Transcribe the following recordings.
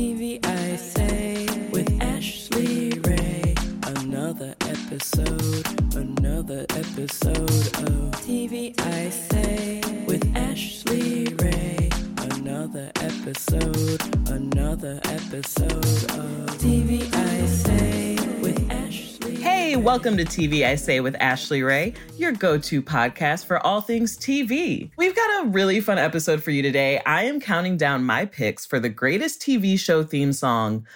TV I say with Ashley Ray. Another episode, another episode of TV I say with Ashley Ray. Another episode, another episode of TV I say with Ashley. Hey, welcome to TV I Say with Ashley Ray, your go to podcast for all things TV. We've got a really fun episode for you today. I am counting down my picks for the greatest TV show theme song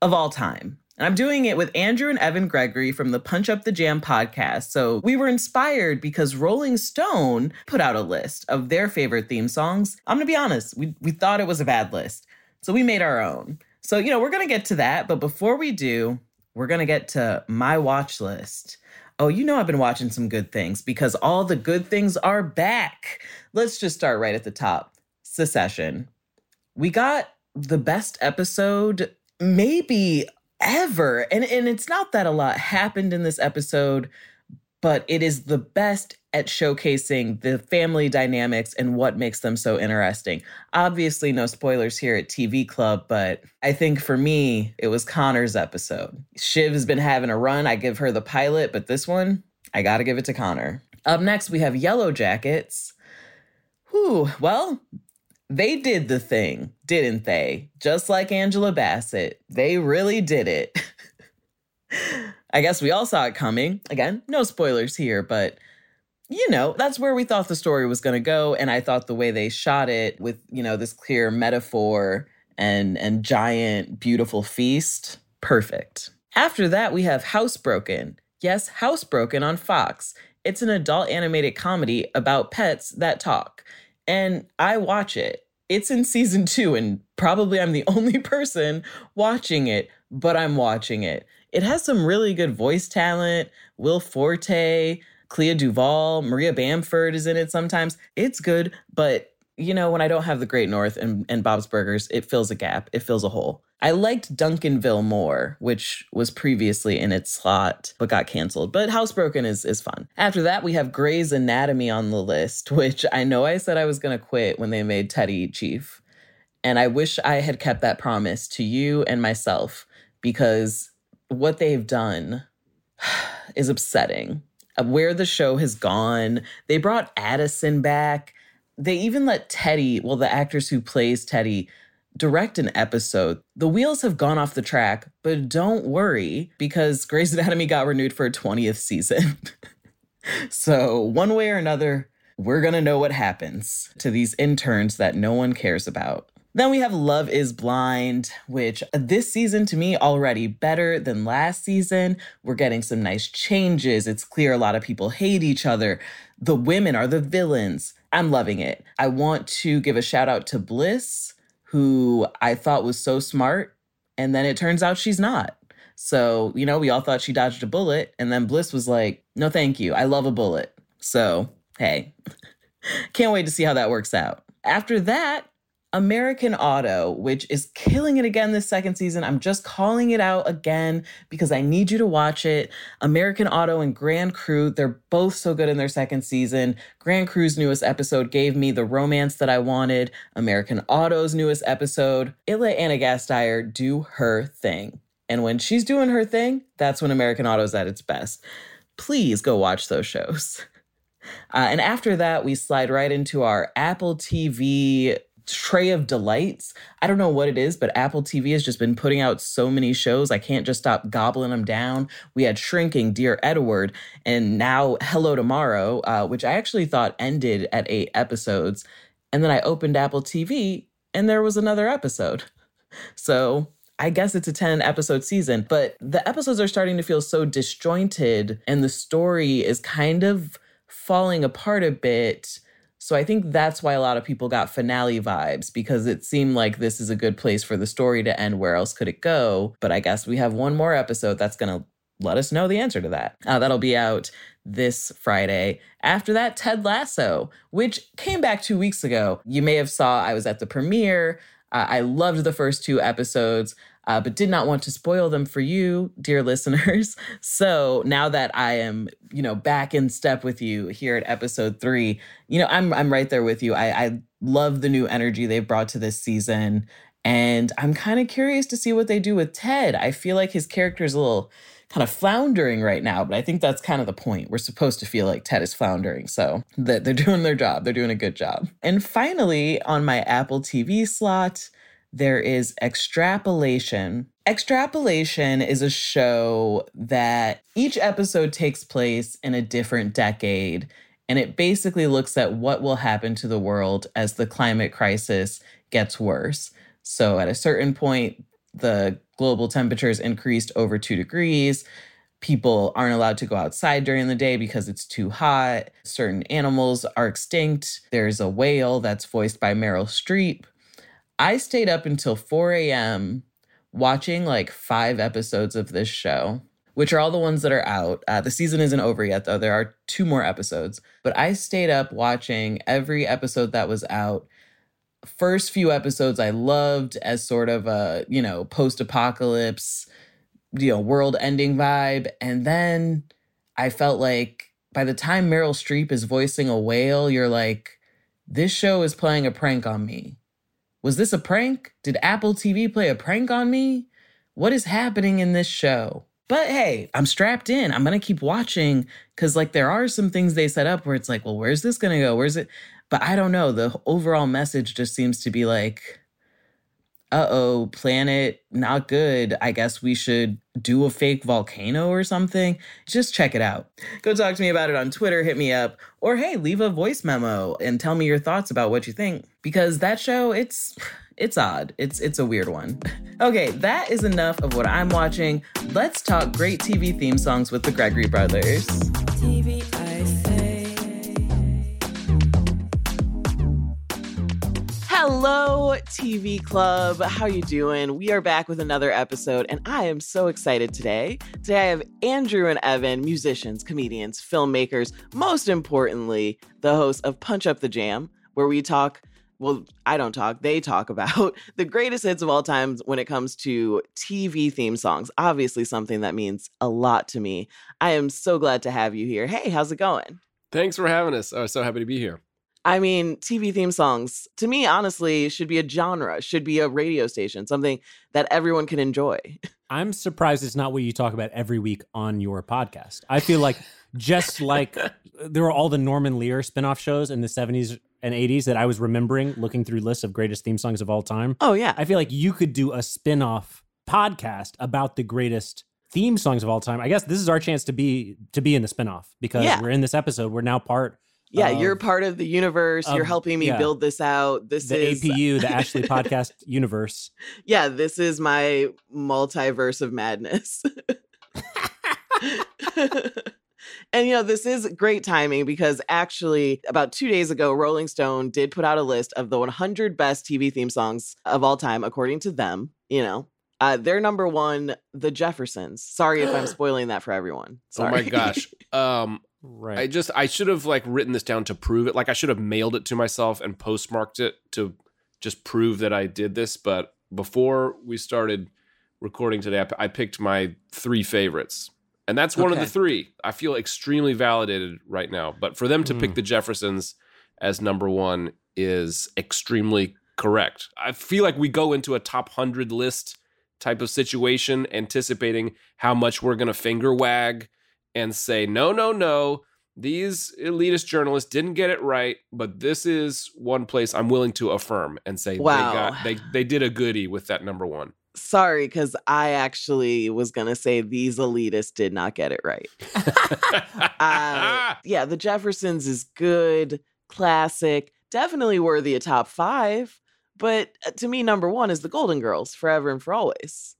of all time. And I'm doing it with Andrew and Evan Gregory from the Punch Up the Jam podcast. So we were inspired because Rolling Stone put out a list of their favorite theme songs. I'm going to be honest, we, we thought it was a bad list. So we made our own. So, you know, we're going to get to that. But before we do, we're going to get to my watch list. Oh, you know, I've been watching some good things because all the good things are back. Let's just start right at the top Succession. We got the best episode, maybe ever. And, and it's not that a lot happened in this episode, but it is the best at showcasing the family dynamics and what makes them so interesting. Obviously, no spoilers here at TV Club, but I think for me, it was Connor's episode. Shiv has been having a run. I give her the pilot, but this one, I got to give it to Connor. Up next, we have Yellowjackets. Whew, well, they did the thing, didn't they? Just like Angela Bassett. They really did it. I guess we all saw it coming. Again, no spoilers here, but you know, that's where we thought the story was going to go and I thought the way they shot it with, you know, this clear metaphor and and giant beautiful feast, perfect. After that, we have Housebroken. Yes, Housebroken on Fox. It's an adult animated comedy about pets that talk. And I watch it. It's in season 2 and probably I'm the only person watching it, but I'm watching it. It has some really good voice talent. Will Forte, Clea Duvall, Maria Bamford is in it sometimes. It's good, but you know, when I don't have the Great North and, and Bob's Burgers, it fills a gap, it fills a hole. I liked Duncanville more, which was previously in its slot but got canceled. But Housebroken is is fun. After that, we have Grey's Anatomy on the list, which I know I said I was going to quit when they made Teddy chief. And I wish I had kept that promise to you and myself because what they've done is upsetting. Uh, where the show has gone, they brought Addison back. They even let Teddy, well, the actors who plays Teddy, direct an episode. The wheels have gone off the track, but don't worry because Grey's Anatomy got renewed for a 20th season. so, one way or another, we're going to know what happens to these interns that no one cares about. Then we have Love is Blind, which this season to me already better than last season. We're getting some nice changes. It's clear a lot of people hate each other. The women are the villains. I'm loving it. I want to give a shout out to Bliss, who I thought was so smart. And then it turns out she's not. So, you know, we all thought she dodged a bullet. And then Bliss was like, no, thank you. I love a bullet. So, hey, can't wait to see how that works out. After that, American Auto, which is killing it again this second season. I'm just calling it out again because I need you to watch it. American Auto and Grand Crew, they're both so good in their second season. Grand Crew's newest episode gave me the romance that I wanted. American Auto's newest episode, it let Anna Gasteyer do her thing. And when she's doing her thing, that's when American Auto's at its best. Please go watch those shows. Uh, and after that, we slide right into our Apple TV tray of delights. I don't know what it is, but Apple TV has just been putting out so many shows. I can't just stop gobbling them down. We had Shrinking, Dear Edward, and now Hello Tomorrow, uh, which I actually thought ended at eight episodes. And then I opened Apple TV and there was another episode. So I guess it's a 10 episode season, but the episodes are starting to feel so disjointed and the story is kind of falling apart a bit. So I think that's why a lot of people got finale vibes because it seemed like this is a good place for the story to end. Where else could it go? But I guess we have one more episode that's going to let us know the answer to that. Uh, that'll be out this Friday. After that, Ted Lasso, which came back two weeks ago. You may have saw I was at the premiere. Uh, I loved the first two episodes. Uh, but did not want to spoil them for you, dear listeners. So now that I am, you know, back in step with you here at episode three, you know, I'm I'm right there with you. I, I love the new energy they've brought to this season, and I'm kind of curious to see what they do with Ted. I feel like his character is a little kind of floundering right now, but I think that's kind of the point. We're supposed to feel like Ted is floundering. So that they're doing their job. They're doing a good job. And finally, on my Apple TV slot, there is Extrapolation. Extrapolation is a show that each episode takes place in a different decade. And it basically looks at what will happen to the world as the climate crisis gets worse. So, at a certain point, the global temperatures increased over two degrees. People aren't allowed to go outside during the day because it's too hot. Certain animals are extinct. There's a whale that's voiced by Meryl Streep. I stayed up until 4 a.m. watching like five episodes of this show, which are all the ones that are out. Uh, the season isn't over yet, though. There are two more episodes. But I stayed up watching every episode that was out first few episodes I loved as sort of a, you know, post apocalypse, you know, world ending vibe. And then I felt like by the time Meryl Streep is voicing a whale, you're like, this show is playing a prank on me. Was this a prank? Did Apple TV play a prank on me? What is happening in this show? But hey, I'm strapped in. I'm going to keep watching because, like, there are some things they set up where it's like, well, where's this going to go? Where's it? But I don't know. The overall message just seems to be like, uh oh, planet not good. I guess we should do a fake volcano or something. Just check it out. Go talk to me about it on Twitter, hit me up, or hey, leave a voice memo and tell me your thoughts about what you think. Because that show, it's it's odd. It's it's a weird one. Okay, that is enough of what I'm watching. Let's talk great TV theme songs with the Gregory brothers. TV Hello, TV Club. How you doing? We are back with another episode, and I am so excited today. Today I have Andrew and Evan, musicians, comedians, filmmakers, most importantly, the host of Punch Up the Jam, where we talk well, I don't talk, they talk about the greatest hits of all times when it comes to TV theme songs. Obviously, something that means a lot to me. I am so glad to have you here. Hey, how's it going? Thanks for having us. Oh, so happy to be here. I mean, TV theme songs, to me, honestly, should be a genre, should be a radio station, something that everyone can enjoy. I'm surprised it's not what you talk about every week on your podcast. I feel like just like uh, there were all the Norman Lear spinoff shows in the 70s and 80s that I was remembering looking through lists of greatest theme songs of all time. Oh, yeah. I feel like you could do a spin-off podcast about the greatest theme songs of all time. I guess this is our chance to be to be in the spinoff because Yeah. we're in this episode. We're now part Yeah, of you're part of the universe. you're helping me yeah. build this out. This the is the APU, the Ashley Podcast universe. yeah, this is my multiverse of madness. and you know, this is great timing because actually, about two days ago, Rolling Stone did put out a list of the 100 best TV theme songs of all time, according to them. You know, uh, their number one, The Jeffersons. Sorry if I'm spoiling that for everyone. Oh my gosh. Um, Right. I just I should have like written this down to prove it. Like I should have mailed it to myself and postmarked it to just prove that I did this. But before we started recording today, I, picked my three favorites, and that's one of the three. I feel extremely validated right now. But for them to pick Mm. the Jeffersons as number one is extremely correct. I feel like we go into a top hundred list type of situation, anticipating how much we're gonna finger wag and say, no, no, no, these elitist journalists didn't get it right, but this is one place I'm willing to affirm and say Wow. they got they they did a goodie with that number one. Sorry, because I actually was gonna say these elitists did not get it right. Uh, yeah, The Jeffersons is good, classic, definitely worthy of top five. But uh, to me, number one is the Golden Girls, forever and for always.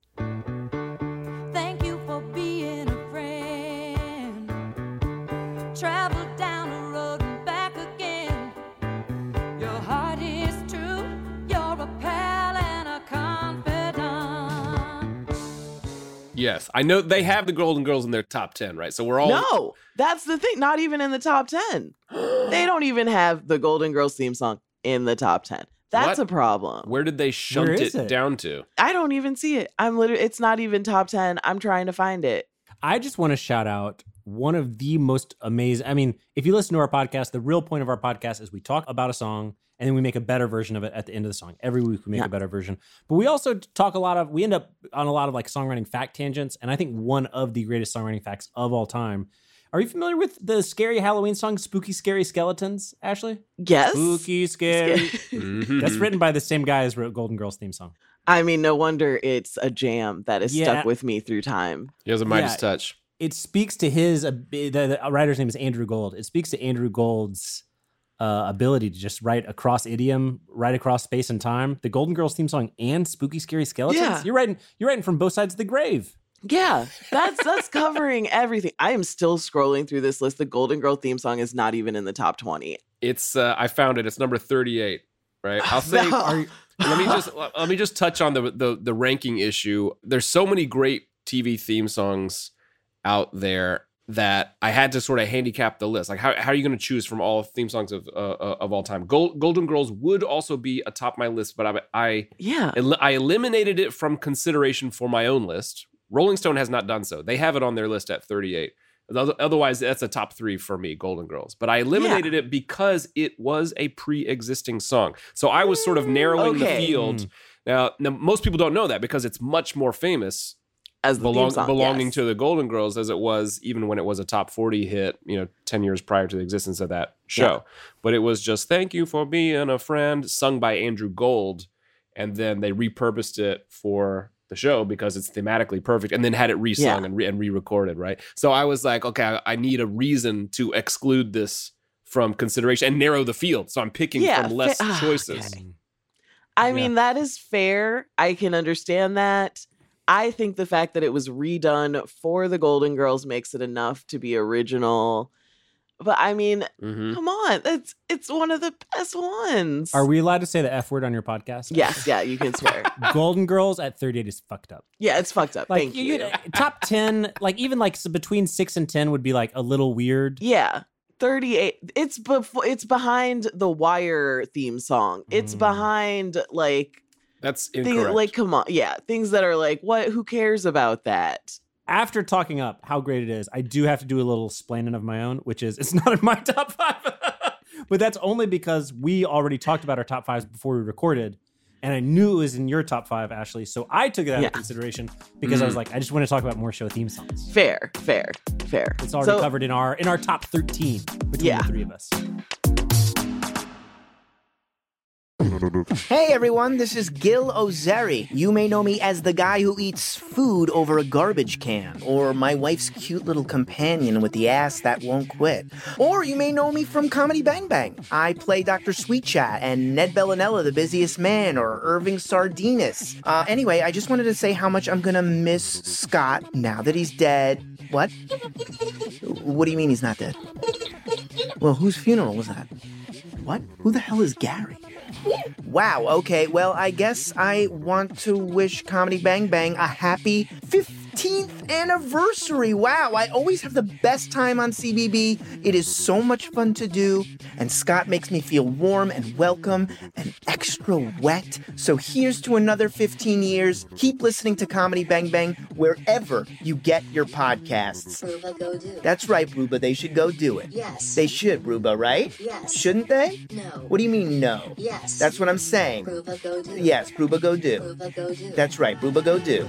Yes, I know they have the Golden Girls in their top ten, right? So we're all No, that's the thing. Not even in the top 10. they don't even have the Golden Girls theme song in the top 10. That's What? a problem. Where did they shunt Where it, is it? down to? I don't even see it. I'm literally, it's not even top 10. I'm trying to find it. I just want to shout out one of the most amazing. I mean, if you listen to our podcast, the real point of our podcast is we talk about a song and then we make a better version of it at the end of the song. Every week we make Yeah. a better version. But we also talk a lot of, we end up on a lot of like songwriting fact tangents. And I think one of the greatest songwriting facts of all time. Are you familiar with the scary Halloween song, Spooky Scary Skeletons, Ashley? Yes. Spooky Scary. Mhm. That's written by the same guy as wrote Golden Girls theme song. I mean, no wonder it's a jam that has Yeah. stuck with me through time. He has a Midas Yeah. touch. it speaks to his uh, the, the writer's name is Andrew Gold. It speaks to Andrew Gold's uh, ability to just write across idiom, write across space and time. The Golden Girls theme song and Spooky Scary Skeletons. Yeah. You're writing you're writing from both sides of the grave. Yeah, that's that's covering everything. I am still scrolling through this list. The Golden Girl theme song is not even in the top 20. It's uh, I found it. It's number thirty-eight. Right. I'll say. No. Are you- let me just let me just touch on the, the the ranking issue. There's so many great TV theme songs out there that I had to sort of handicap the list. Like, how, how are you going to choose from all theme songs of uh, uh, of all time? Gold, Golden Girls would also be atop my list, but I I Yeah. el- I eliminated it from consideration for my own list. Rolling Stone has not done so. They have it on their list at 38. Otherwise, that's a top three for me, Golden Girls. But I eliminated it because it was a pre-existing song. So I was sort of narrowing Okay. the field. Now, now, most people don't know that because it's much more famous As the belong, song, belonging yes. to the Golden Girls as it was even when it was a top 40 hit, you know, 10 years prior to the existence of that show. But it was just Thank You for Being a Friend, sung by Andrew Gold. And then they repurposed it for the show because it's thematically perfect and then had it resung Yeah. and, re- and re-recorded, right? So I was like, okay, I, I need a reason to exclude this from consideration and narrow the field. So I'm picking Yeah, from less fa- ah, choices. okay. I Yeah. mean, that is fair. I can understand that. I think the fact that it was redone for the Golden Girls makes it enough to be original. But I mean, Mhm. come on, it's it's one of the best ones. Are we allowed to say the F word on your podcast? Yes, yeah, you can swear. Golden Girls at 38 is fucked up. yeah, it's fucked up. Like Thank you. you- top 10, like even like so between 6 and 10 would be like a little weird. Yeah. 38 it's before it's behind the wire theme song it's Mm. behind like That's things like come on yeah things that are like what who cares about that after talking up how great it is, I do have to do a little splaining of my own, which is it's not in my top five. but that's only because we already talked about our top fives before we recorded. And I knew it was in your top five, Ashley. So I took it out Yeah. of consideration because I was mm. like, I just want to talk about more show theme songs. fair fair fair It's already So- covered in our in our top 13 between Yeah. the three of us. Hey everyone, this is Gil Ozeri. You may know me as the guy who eats food over a garbage can, or my wife's cute little companion with the ass that won't quit. Or you may know me from Comedy Bang Bang. I play Dr. Sweet Chat and Ned Bellinella, the busiest man, or Irving Sardinus. Uh, anyway, I just wanted to say how much I'm gonna miss Scott now that he's dead. What? What do you mean he's not dead? Well, whose funeral was that? What? Who the hell is Gary? Wow, okay, well, I guess I want to wish Comedy Bang Bang a happy 15th anniversary. Wow, I always have the best time on CBB. It is so much fun to do, and Scott makes me feel warm and welcome and extra wet. So here's to another 15 years. Keep listening to Comedy Bang Bang wherever you get your podcasts. Ruba, go do. That's right, Ruba, they should go do it. Yes. They should, Ruba, right? Yes. Shouldn't they? No. What do you mean, no? Yes. That's what I'm saying. Ruba, go do. Yes, Ruba go do. Ruba, go do. That's right, Ruba go do.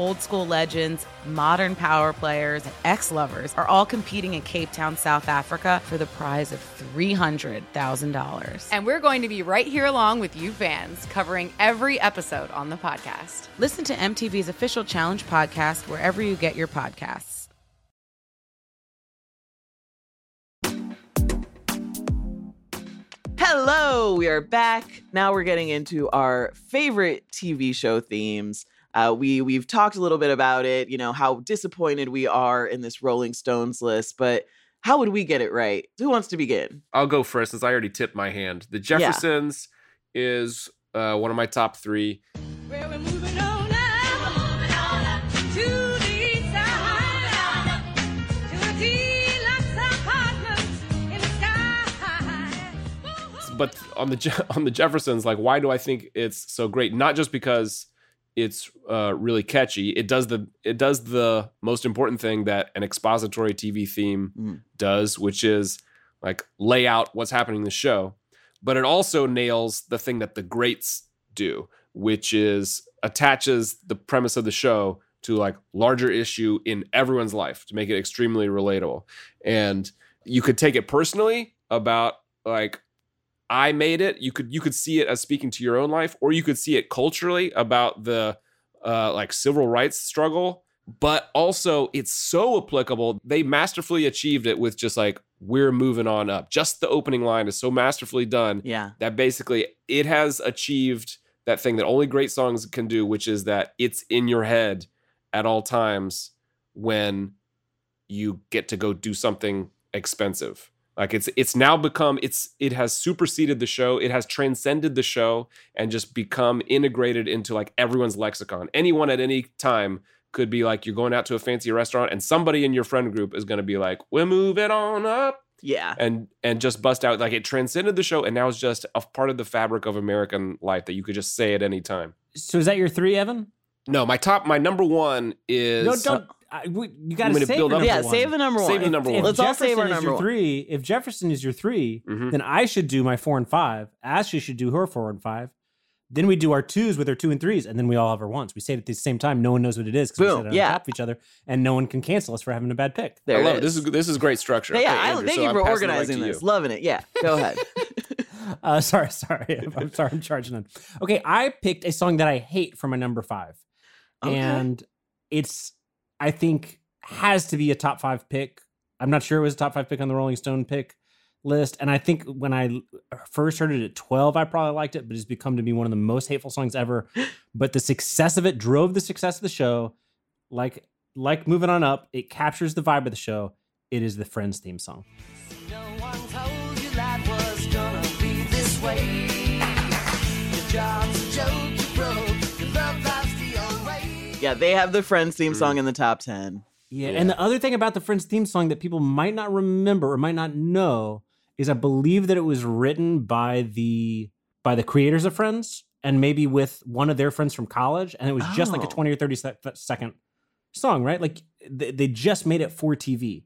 Old school legends, modern power players, and ex lovers are all competing in Cape Town, South Africa for the prize of $300,000. And we're going to be right here along with you fans, covering every episode on the podcast. Listen to MTV's official Challenge podcast wherever you get your podcasts. Hello, we are back. Now we're getting into our favorite TV show themes. Uh, we we've talked a little bit about it, you know, how disappointed we are in this Rolling Stones list, but how would we get it right? Who wants to begin? I'll go first since I already tipped my hand. The Jeffersons is uh, one of my top three. Well, we're moving on up, to the side, to a deluxe apartment in the sky. But on the Je- on the Jeffersons, like, why do I think it's so great? Not just because it's uh, really catchy. It does the it does the most important thing that an expository TV theme Mm. does, which is like lay out what's happening in the show. But it also nails the thing that the greats do, which is attaches the premise of the show to like larger issue in everyone's life to make it extremely relatable. And you could take it personally about like I made it. You could you could see it as speaking to your own life, or you could see it culturally about the uh, like civil rights struggle. But also, it's so applicable. They masterfully achieved it with just like we're moving on up. Just the opening line is so masterfully done Yeah. that basically it has achieved that thing that only great songs can do, which is that it's in your head at all times when you get to go do something expensive. Like it's it's now become it's it has superseded the show. It has transcended the show and just become integrated into like everyone's lexicon. Anyone at any time could be like you're going out to a fancy restaurant and somebody in your friend group is going to be like, "We're moving on up." Yeah. and and just bust out like it transcended the show and now it's just a part of the fabric of American life that you could just say at any time. So is that your three, Evan? No, my top, my number one is no, don't. I, we, you got want me to to save build your up? Yeah, one. save the number Save one. the number If one. Let's all save Jefferson our is number your one. three. If Jefferson is your 3 Mhm. then I should do my four and five. Ashley should do her four and five. Then we do our twos with our two and threes, and then we all have our ones. We say it at the same time. No one knows what it is because we Boom, sit it on yeah. top of each other, and no one can cancel us for having a bad pick. There I love it it. This is this is great structure. yeah, Okay, I, Andrew, thank so you for passing the mic organizing to you. this. Loving it. Yeah, go ahead. Uh, sorry, sorry. I'm sorry. I'm charging on. Okay, I picked a song that I hate for my number five, Okay. and it's I think has to be a top five pick. I'm not sure it was a top five pick on the Rolling Stone pick list, and I think when I first heard it at 12, I probably liked it, but it's become to be one of the most hateful songs ever. But the success of it drove the success of the show. Like like moving on up, it captures the vibe of the show. It is the Friends theme song. No one told you life was gonna be this way. Your job's yeah, they have the Friends theme Mm. song in the top 10. Yeah, and the other thing about the Friends theme song that people might not remember or might not know is I believe that it was written by the by the creators of Friends and maybe with one of their friends from college, and it was just like a Oh. twenty or thirty sec- second song, right? Like they, they just made it for TV,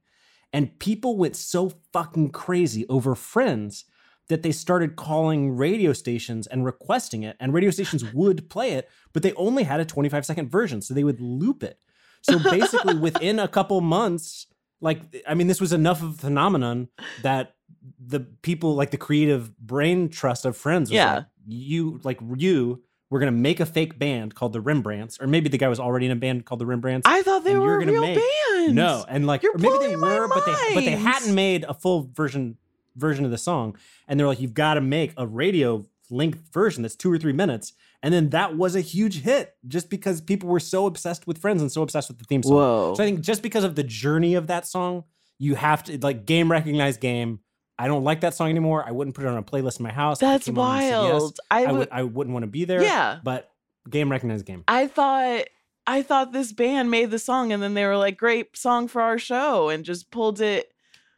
and people went so fucking crazy over Friends that they started calling radio stations and requesting it, and radio stations would play it, but they only had a twenty five second version, so they would loop it. So basically, within a couple months, like I mean, this was enough of a phenomenon that the people, like the creative brain trust of Friends, was Yeah. like, you like you, we're gonna make a fake band called the Rembrandts, or maybe the guy was already in a band called the Rembrandts. I thought they were a gonna real make- band. no, and like You're or maybe they were, but they but they hadn't made a full version version of the song, and they're like, you've got to make a radio length version that's two or three minutes, and then that was a huge hit just because people were so obsessed with Friends and so obsessed with the theme song. Whoa. So I think just because of the journey of that song, you have to like game recognized game. I don't like that song anymore. I wouldn't put it on a playlist in my house. That's wild. I I, would. would, I wouldn't want to be there. Yeah. but game recognized game. I thought. I thought this band made the song and then they were like, "Great song for our show," and just pulled it.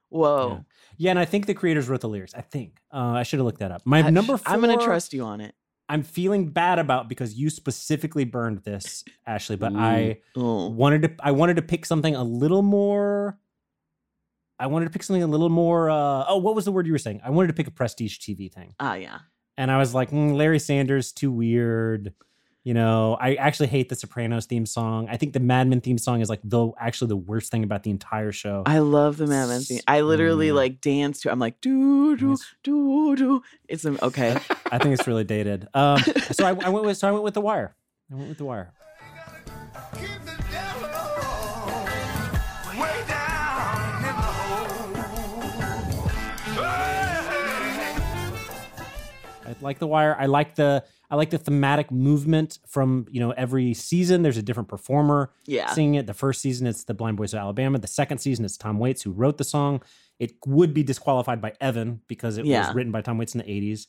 Whoa. Yeah, and I think the creators wrote the lyrics. I think uh, I should have looked that up. My I- number four. I'm gonna trust you on it. I'm feeling bad about because you specifically burned this, Ashley. But I Oh. wanted to. I wanted to pick something a little more. I wanted to pick something a little more. Uh, oh, what was the word you were saying? I wanted to pick a prestige TV thing. Ah, yeah. and I was like, mm, Larry Sanders too weird. You know, I actually hate the Sopranos theme song. I think the Mad Men theme song is like the actually the worst thing about the entire show. I love the Mad Men theme. I literally Mm. like dance to. I'm like doo doo Yes. doo doo. It's okay. I think it's really dated. Um, so I, I went with so I went with the Wire. I went with the Wire. I like the Wire. I like the I like the thematic movement from you know every season. There's a different performer Yeah. singing it. The first season it's the Blind Boys of Alabama. The second season it's Tom Waits who wrote the song. It would be disqualified by Evan because it Yeah. was written by Tom Waits in the 80s.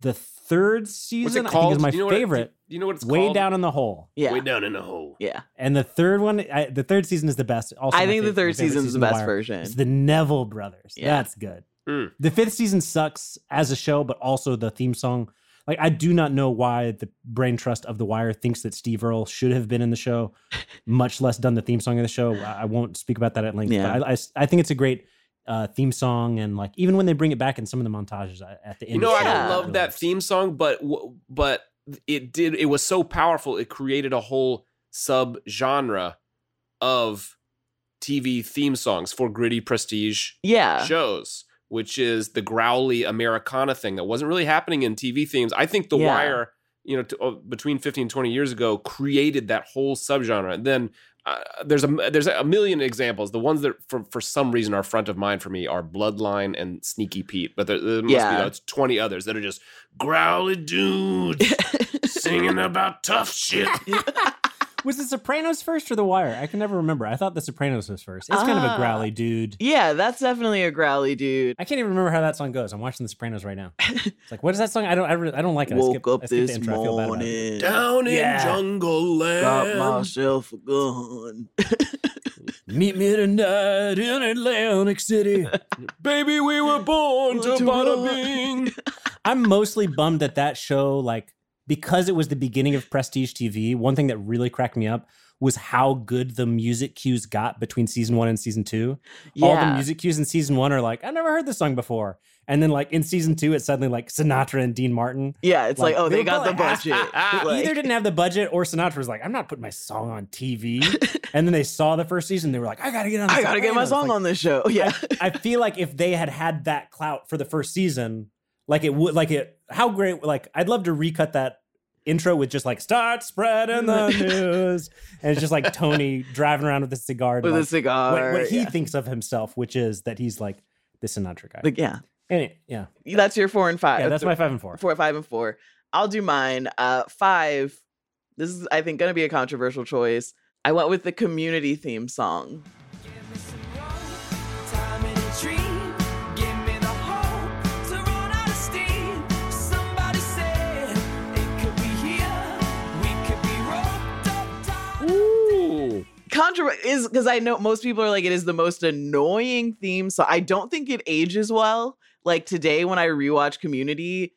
The third season I think is my you know what it- favorite. do you know what it's called? Way called? down in the hole. Yeah. Way down in the hole. Yeah. And the third one, I, the third season is the best. Also, I my think the third season is the best Wire. version. It's the Neville brothers. Yeah. That's good. Mm. The fifth season sucks as a show, but also the theme song. Like I do not know why the brain trust of The Wire thinks that Steve Earle should have been in the show, much less done the theme song of the show. I I won't speak about that at length. Yeah. But I, I, I think it's a great uh, theme song, and like even when they bring it back in some of the montages I- at the end. You know, I Yeah. love that theme song, but but it did. It was so powerful. It created a whole sub genre of TV theme songs for gritty prestige Yeah. shows, which is the growly Americana thing that wasn't really happening in TV themes. I think The Yeah. Wire, you know, to, uh, between 15 and 20 years ago, created that whole subgenre. And then uh, there's a there's a million examples. The ones that for for some reason are front of mind for me are Bloodline and Sneaky Pete, but there, there must Yeah. be like 20 others that are just growly dudes singing about tough shit. Was The Sopranos first or The Wire? I can never remember. I thought The Sopranos was first. It's kind of a Ah. growly dude. Yeah, that's definitely a growly dude. I can't even remember how that song goes. I'm watching The Sopranos right now. It's like, what is that song? I don't. I, really, I don't like it. I Woke skip, up I this intro. I feel bad about it. morning. Down in Yeah. jungle land. Got myself a gun. Meet me tonight in Atlantic City. Baby, we were born to To bada bing. I'm mostly bummed that that show, like, because it was the beginning of Prestige TV. One thing that really cracked me up was how good the music cues got between season one and season two. Yeah. All the music cues in season one are like, I never heard this song before. And then, like, in season two, it's suddenly like Sinatra and Dean Martin. Yeah, it's like, Like, oh, they they got the budget. Like- either didn't have the budget or Sinatra was like, I'm not putting my song on TV. and then they saw the first season, they were like, I gotta get on. I gotta get my song Like, on this show. Yeah. I feel like if they had had that clout for the first season, like it would, like it, how great, like I'd love to recut that intro with just like start spreading the news, and it's just like Tony driving around with a cigar, With a like, cigar. What, what he yeah. thinks of himself, which is that he's like the Sinatra guy. Like, yeah. Yeah, That's your four and five. yeah, that's my five and four. four, five, and four. I'll do mine. Uh, five. This is, I think, going to be a controversial choice. I went with the community theme song. Ooh. Contro is because I know most people are like it is the most annoying theme. So I don't think it ages well. Like today when I rewatch Community,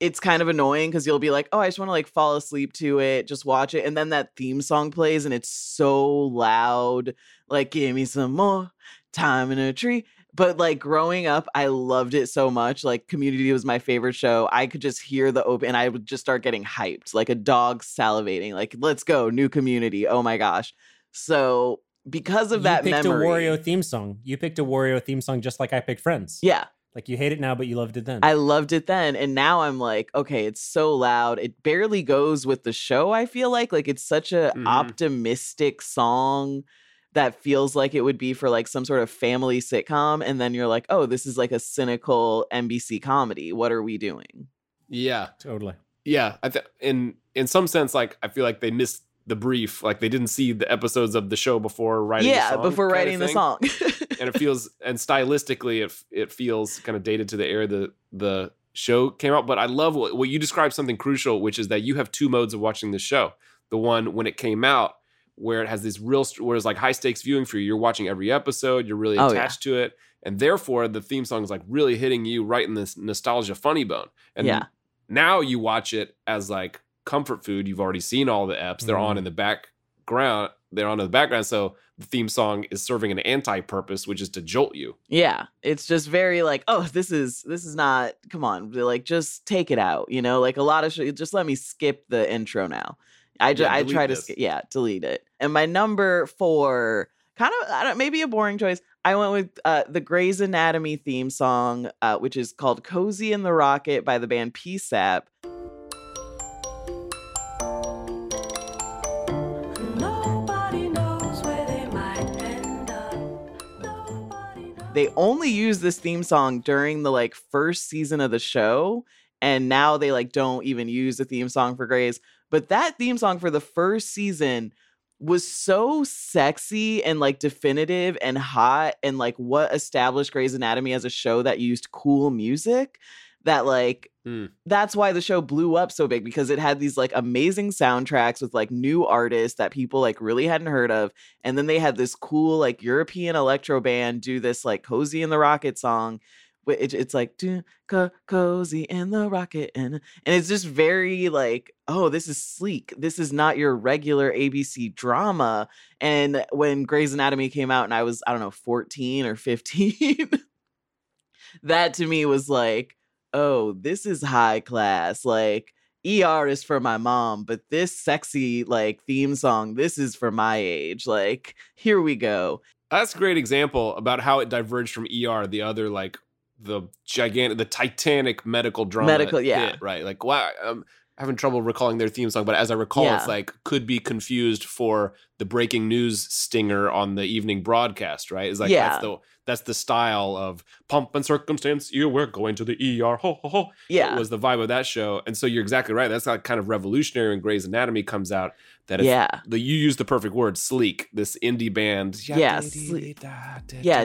it's kind of annoying because you'll be like, oh, I just want to like fall asleep to it, just watch it, and then that theme song plays and it's so loud. Like, give me some more time in a tree. But like growing up, I loved it so much. Like Community was my favorite show. I could just hear the open, and I would just start getting hyped, like a dog salivating. Like, let's go, new Community. Oh my gosh. So because of you that picked memory, a Wario theme song. You picked a Wario theme song just like I picked Friends. yeah, like you hate it now, but you loved it then. I loved it then, and now I'm like, okay, it's so loud. It barely goes with the show. I feel like like it's such a Mhm. optimistic song that feels like it would be for like some sort of family sitcom, and then you're like, oh, this is like a cynical NBC comedy. What are we doing? Yeah. totally. Yeah. I th- in in some sense, like I feel like they missed the brief. Like they didn't see the episodes of the show before writing. the yeah, song before writing the song. and it feels and stylistically it it feels kind of dated to the era the the show came out. But I love what, what you described something crucial, which is that you have two modes of watching the show. The one when it came out, where it has this real, where it's like high stakes viewing for you. You're watching every episode. You're really Oh, yeah. attached to it, and therefore the theme song is like really hitting you right in this nostalgia funny bone. And Yeah. now you watch it as like comfort food. You've already seen all the eps. They're on Mhm. in the background they're on in the background. So the theme song is serving an anti-purpose, which is to jolt you. Yeah, it's just very like, oh, this is this is not. Come on, like just take it out. You know, like a lot of sh- just let me skip the intro now. I just Yeah, I try to this. sk- yeah delete it. And my number four, kind of I don't maybe a boring choice. I went with uh, the Grey's Anatomy theme song, uh, which is called "Cozy in the Rocket" by the band Psapp. They only use this theme song during the like first season of the show and now they like don't even use the theme song for Grays but that theme song for the first season was so sexy and like definitive and hot and like what established Grey's Anatomy as a show that used cool music that like Hmm. that's why the show blew up so big because it had these like amazing soundtracks with like new artists that people like really hadn't heard of and then they had this cool like European electro band do this like cozy in the rocket song it, it's like co- cozy in the rocket and and it's just very like oh this is sleek this is not your regular abc drama and when Grey's Anatomy came out and I was I don't know 14 or 15 that to me was like oh this is high class like ER is for my mom, but this sexy like theme song, this is for my age. Like, here we go. That's a great example about how it diverged from ER, the other like the gigantic, the Titanic medical drama. Medical, yeah. hit, right. Like, wow, I'm having trouble recalling their theme song, but as I recall, it's like could be confused for the breaking news stinger on the evening broadcast, right? It's like Yeah. that's the that's the style of pump and circumstance. You we're going to the ER. Ho ho ho. Yeah. was the vibe of that show, and so you're exactly right. That's like kind of revolutionary when Grey's Anatomy comes out. That it's, Yeah. the you use the perfect word, sleek. This indie band, Yeah, dee, dee, sleek. dee, da, da, Yeah,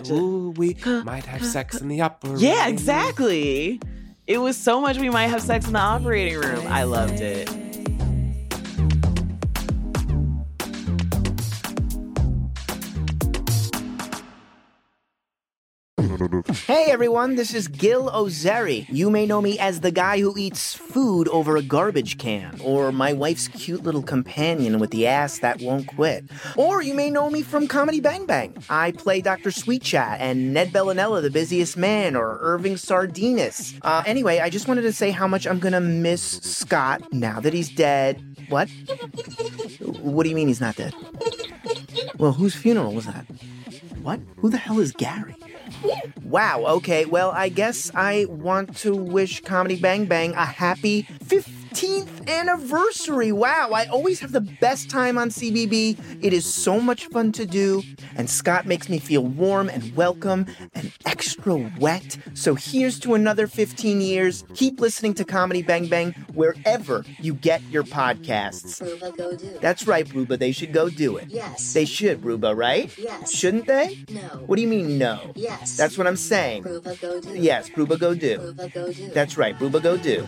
we might have sex in the upper. Yeah, exactly. It was so much we might have sex in the operating room. I loved it. Hey everyone, this is Gil Ozeri. You may know me as the guy who eats food over a garbage can, or my wife's cute little companion with the ass that won't quit. Or you may know me from Comedy Bang Bang. I play Dr. Sweet Chat and Ned Bellinella, the busiest man, or Irving Sardinas. Uh, anyway, I just wanted to say how much I'm gonna miss Scott now that he's dead. What? What do you mean he's not dead? Well, whose funeral was that? What? Who the hell is Gary? Wow, okay, well, I guess I want to wish Comedy Bang Bang a happy 15th anniversary. Wow, I always have the best time on CBB. It is so much fun to do, and Scott makes me feel warm and welcome and extra wet. So here's to another 15 years. Keep listening to Comedy Bang Bang wherever you get your podcasts. Ruba, go do. That's right, Ruba, they should go do it. Yes. They should, Ruba, right? Yes. Shouldn't they? No. What do you mean, no? Yes. That's what I'm saying. Ruba, go do. Yes, Ruba go do. Ruba, go do. That's right, Ruba go do.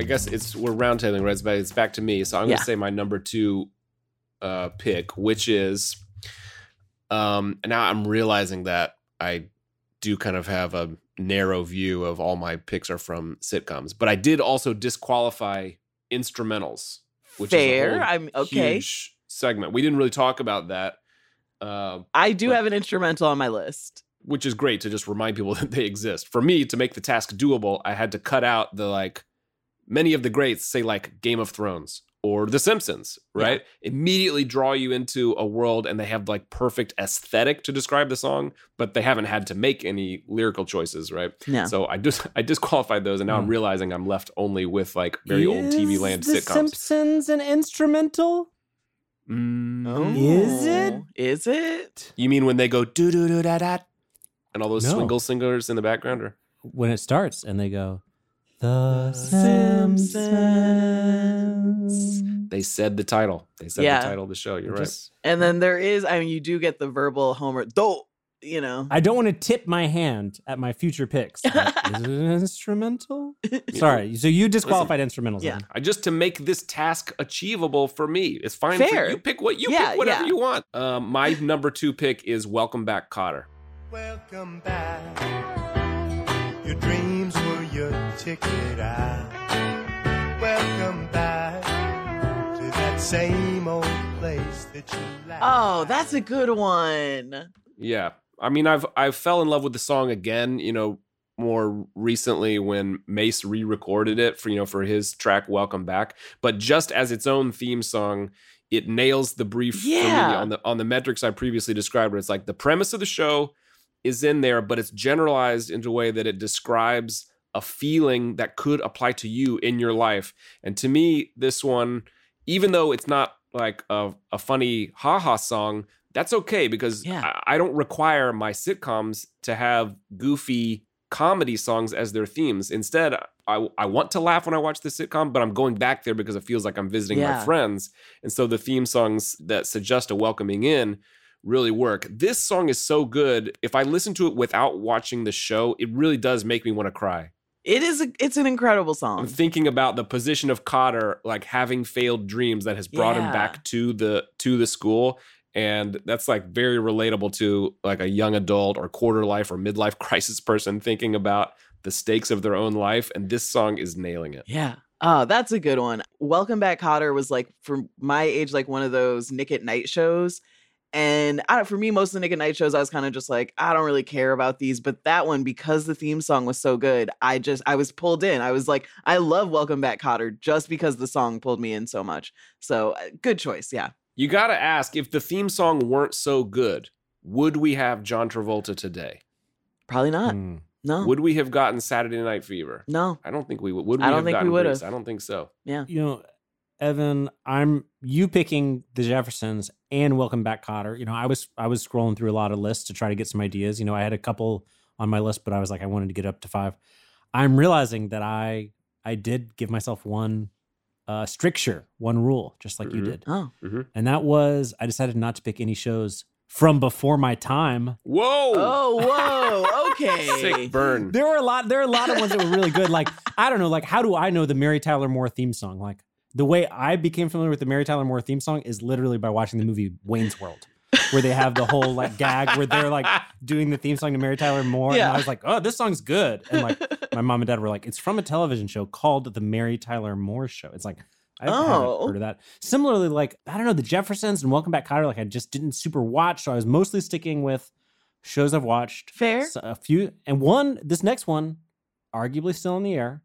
I guess it's we're roundtabling, right? But it's back to me. So I'm Yeah. gonna say my number two uh pick, which is um and now I'm realizing that I do kind of have a narrow view of all my picks are from sitcoms, but I did also disqualify instrumentals, which Fair. is a I'm okay. huge segment. We didn't really talk about that. Uh, I do But- have an instrumental on my list. which is great to just remind people that they exist. For me to make the task doable, I had to cut out the like many of the greats say like Game of Thrones or The Simpsons, right? Immediately draw you into a world and they have like perfect aesthetic to describe the song, but they haven't had to make any lyrical choices, right? Yeah. So I just I disqualified those and now I'm Hmm. realizing I'm left only with like very old TV Is land The sitcoms. Simpsons an instrumental? Mm. Oh, Is it? Is it? You mean when they go do do do da da and all those No. swingle singers in the background or When it starts and they go, The Simpsons. they said the title. They said Yeah. the title of the show. You're right. And then there is, I mean, you do get the verbal Homer, though, you know. I don't want to tip my hand at my future picks. Like, is it an instrumental? Sorry. So you disqualified instrumentals. Yeah. then. I just to make this task achievable for me. It's fine for you. Pick what you Yeah, pick whatever yeah. you want. Um, my number two pick is Welcome Back, Kotter. Welcome back. Your dreams were your ticket out. Welcome back to that same old place that you left. Oh, that's a good one. Yeah, I mean, I've I fell in love with the song again. You know, more recently when Mase re-recorded it for you know for his track Welcome Back. But just as its own theme song, it nails the brief for me Yeah. on the on the metrics I previously described. Where it's like the premise of the show is in there, but it's generalized into a way that it describes a feeling that could apply to you in your life. And to me, this one, even though it's not like a, a funny haha song, that's okay because Yeah. I, I don't require my sitcoms to have goofy comedy songs as their themes. Instead, I, I want to laugh when I watch the sitcom, but I'm going back there because it feels like I'm visiting Yeah. my friends. And so the theme songs that suggest a welcoming in really work. This song is so good. If I listen to it without watching the show, it really does make me want to cry. It is, a, it's an incredible song. I'm thinking about the position of Kotter, like having failed dreams that has brought him back to the to the school. And that's like very relatable to like a young adult or quarter life or midlife crisis person thinking about the stakes of their own life. And this song is nailing it. Yeah. Oh, that's a good one. Welcome Back Kotter was like for my age, like one of those Nick at Nite shows. And I don't, for me, most of the Nick at Nite shows, I was kind of just like, I don't really care about these. But that one, because the theme song was so good, I just, I was pulled in. I was like, I love Welcome Back Kotter just because the song pulled me in so much. So uh, good choice. Yeah. You got to ask if the theme song weren't so good, would we have John Travolta today? Probably not. Hmm. No. Would we have gotten Saturday Night Fever? no. I don't think we would. Would we I don't have think we would have. I don't think so. Yeah. You know, Evan, I'm you picking the Jeffersons and Welcome Back Kotter. You know, I was I was scrolling through a lot of lists to try to get some ideas. You know, I had a couple on my list, but I was like, I wanted to get up to five. I'm realizing that I I did give myself one uh stricture, one rule, just like you Mhm. did. Oh. And that was I decided not to pick any shows from before my time. Whoa! Oh, whoa. Okay. Sick burn. There were a lot. There are a lot of ones that were really good. Like I don't know. Like how do I know the Mary Tyler Moore theme song? Like the way I became familiar with the Mary Tyler Moore theme song is literally by watching the movie Wayne's World, where they have the whole like gag where they're like doing the theme song to Mary Tyler Moore, and I was like, oh, this song's good. And like my mom and dad were like, it's from a television show called The Mary Tyler Moore Show. It's like. I Oh. haven't heard of that. Similarly, like I don't know, the Jeffersons and Welcome Back Kotter. Like I just didn't super watch, so I was mostly sticking with shows I've watched. Fair. A few and one this next one arguably still in the air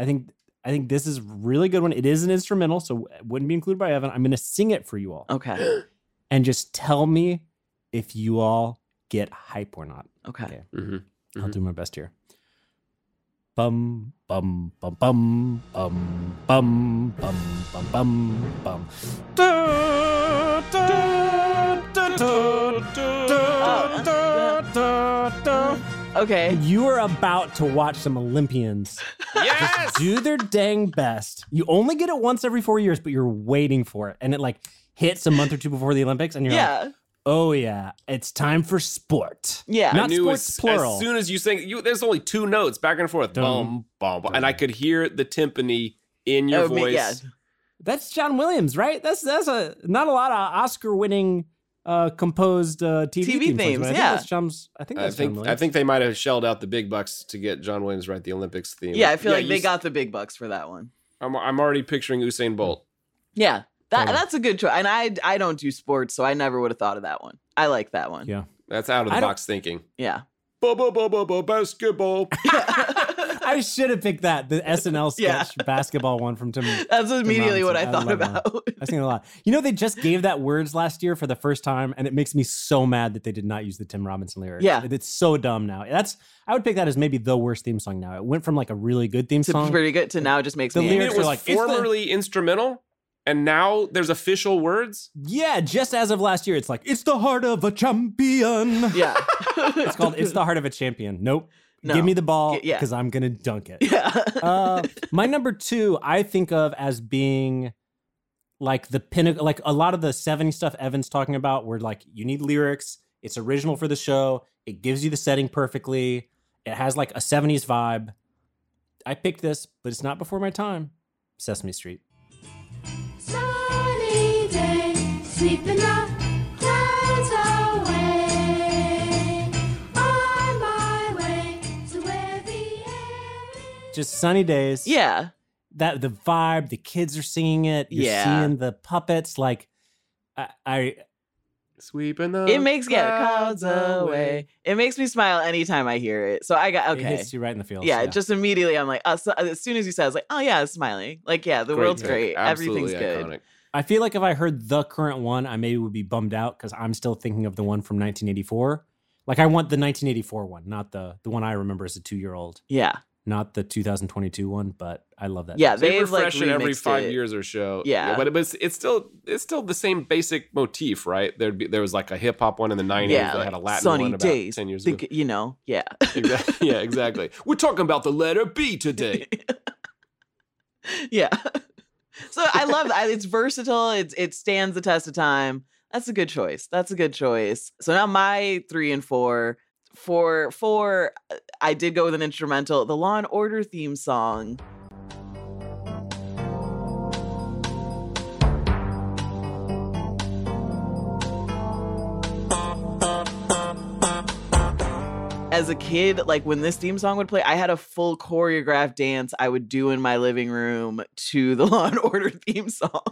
i think i think this is a really good one it is an instrumental so it wouldn't be included by evan i'm going to sing it for you all Okay. and just tell me if you all get hype or not Okay. Okay. Mhm. i'll do my best here bum bum bum bum bum bum bum bum bum bum Da, da, da, da, da, Okay. You are about to watch some Olympians Yes! do their dang best. You only get it once every four years, but you're waiting for it. And it like hits a month or two before the Olympics, and you're like, oh yeah, it's time for sport. Yeah. I Not knew sports as, plural. as soon as you sing, you there's only two notes back and forth, boom, boom, bum, and I could hear the timpani in your Oh, me- voice. yeah. That's John Williams, right? That's that's a not a lot of Oscar winning uh composed uh TV, TV theme songs, themes, but I think yeah. that's John's I think I John think I think they might have shelled out the big bucks to get John Williams write the Olympics theme. Yeah, I feel like they s- got the big bucks for that one. I'm, I'm already picturing Usain Bolt. Yeah. That, Totally. that's a good choice. And I I don't do sports, so I never would have thought of that one. I like that one. Yeah. That's out of the don't- box thinking. Yeah. Ba ba ba ba ba basketball. I I should have picked that the SNL Yeah. sketch basketball one from Tim. That's immediately what I Robinson. thought love that about. I've seen it a lot. You know, they just gave that words last year for the first time, and it makes me so mad that they did not use the Tim Robinson lyrics. Yeah. it's so dumb now. That's I would pick that as maybe the worst theme song now. It went from like a really good theme It's song. pretty good to now it just makes The me I lyrics it was like, it's the- formerly instrumental, and now there's official words. yeah, just as of last year, it's like it's the heart of a champion. Yeah. It's called "It's the Heart of a Champion." Nope. No. Give me the ball G- yeah. because I'm gonna dunk it. yeah. uh, my number two, I think of as being like the pinnacle, like a lot of the 70s stuff Evan's talking about, where like you need lyrics, it's original for the show, it gives you the setting perfectly, it has like a 70s vibe. I picked this, but it's not before my time. Sesame Street. Sunny day, sweeping the Just sunny days. yeah. That the vibe, the kids are singing it. You're Yeah. seeing the puppets. Like, I, I Sweeping the It makes yeah, clouds away. It makes me smile anytime I hear it. So I got it okay. hits you right in the feels. Yeah, just immediately I'm like, uh, so- as soon as you said, I was like, oh yeah, smiling. Like, yeah, the Great world's pick. great. Everything's Absolutely good. iconic. I feel like if I heard the current one, I maybe would be bummed out because I'm still thinking of the one from 1984. Like I want the 1984 one, not the the one I remember as a two year old, Yeah, not the 2022 one. But I love that. yeah. They They've like refresh it every five it. years or so. Yeah. but it was it's still it's still the same basic motif, right? There'd be there was like a hip hop one in the '90s. Yeah, they like had a Latin sunny one about days. ten years Think- ago. you know, yeah, Exactly. yeah, exactly. We're talking about the letter B today. yeah. So I love that. It's versatile. It's it stands the test of time. That's a good choice. That's a good choice. So now my three and four. For four, uh, I did go with an instrumental, the Law and Order theme song. As a kid, like when this theme song would play, I had a full choreographed dance I would do in my living room to the Law and Order theme song.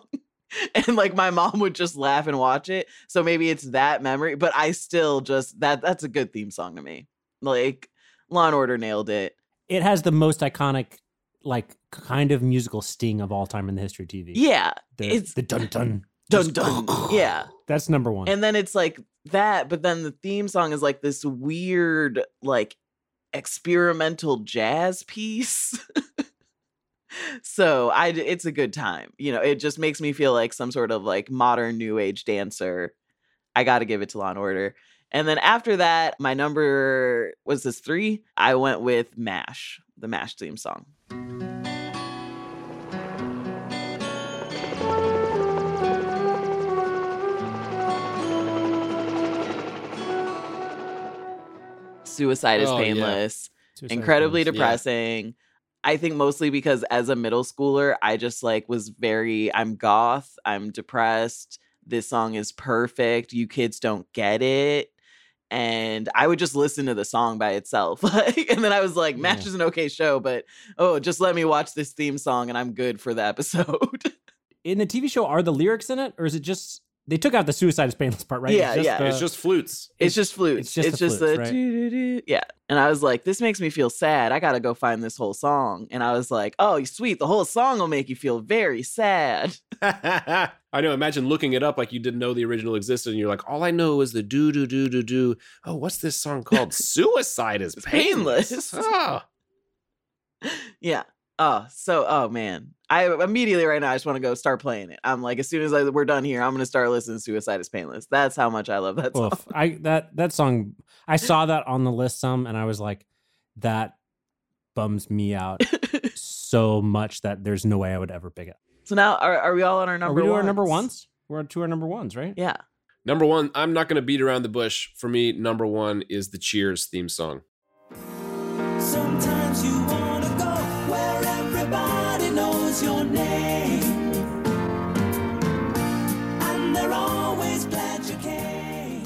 and like my mom would just laugh and watch it. So maybe it's that memory, but I still just that that's a good theme song to me. Like Law and Order nailed it. it has the most iconic, like kind of musical sting of all time in the history of TV. Yeah. the, it's the dun dun dun dun. Yeah. That's number one. And then it's like that, but then the theme song is like this weird, like experimental jazz piece. so I, it's a good time. You know, it just makes me feel like some sort of like modern new age dancer. I got to give it to Law and Order. And then after that, my number was this three. I went with Mash, the Mash theme song. Suicide is Oh, yeah. painless. Suicide incredibly depressing. I think mostly because as a middle schooler, I just like was very I'm goth, I'm depressed. This song is perfect. You kids don't get it. And I would just listen to the song by itself. Like, and then I was like, Mash Yeah. is an okay show, but oh, just let me watch this theme song and I'm good for the episode. In the TV show, are the lyrics in it, or is it just they took out the suicide is painless part, right? Yeah, just yeah. the- it's just flutes. it's just flutes. it's just It's just just, the the, flutes, right? yeah. And I was like, this makes me feel sad. I gotta go find this whole song. And I was like, oh, sweet. The whole song will make you feel very sad. I know. Imagine looking it up like you didn't know the original existed, and you're like, all I know is the do do do do do. Oh, what's this song called? Suicide is painless. painless. Oh. Yeah. Oh, so oh man. I immediately right now I just want to go start playing it. I'm like, as soon as I, we're done here, I'm gonna start listening to Suicide is Painless. That's how much I love that song. Oof. I that that song I saw that on the list some and I was like that bums me out so much that there's no way I would ever pick it. so now are, are we all on our Are number we doing our number ones? We're to our number ones, right? Yeah. Number one, I'm not going to beat around the bush. For me, number one is the Cheers theme song. Everybody knows your name. And they're always glad you came.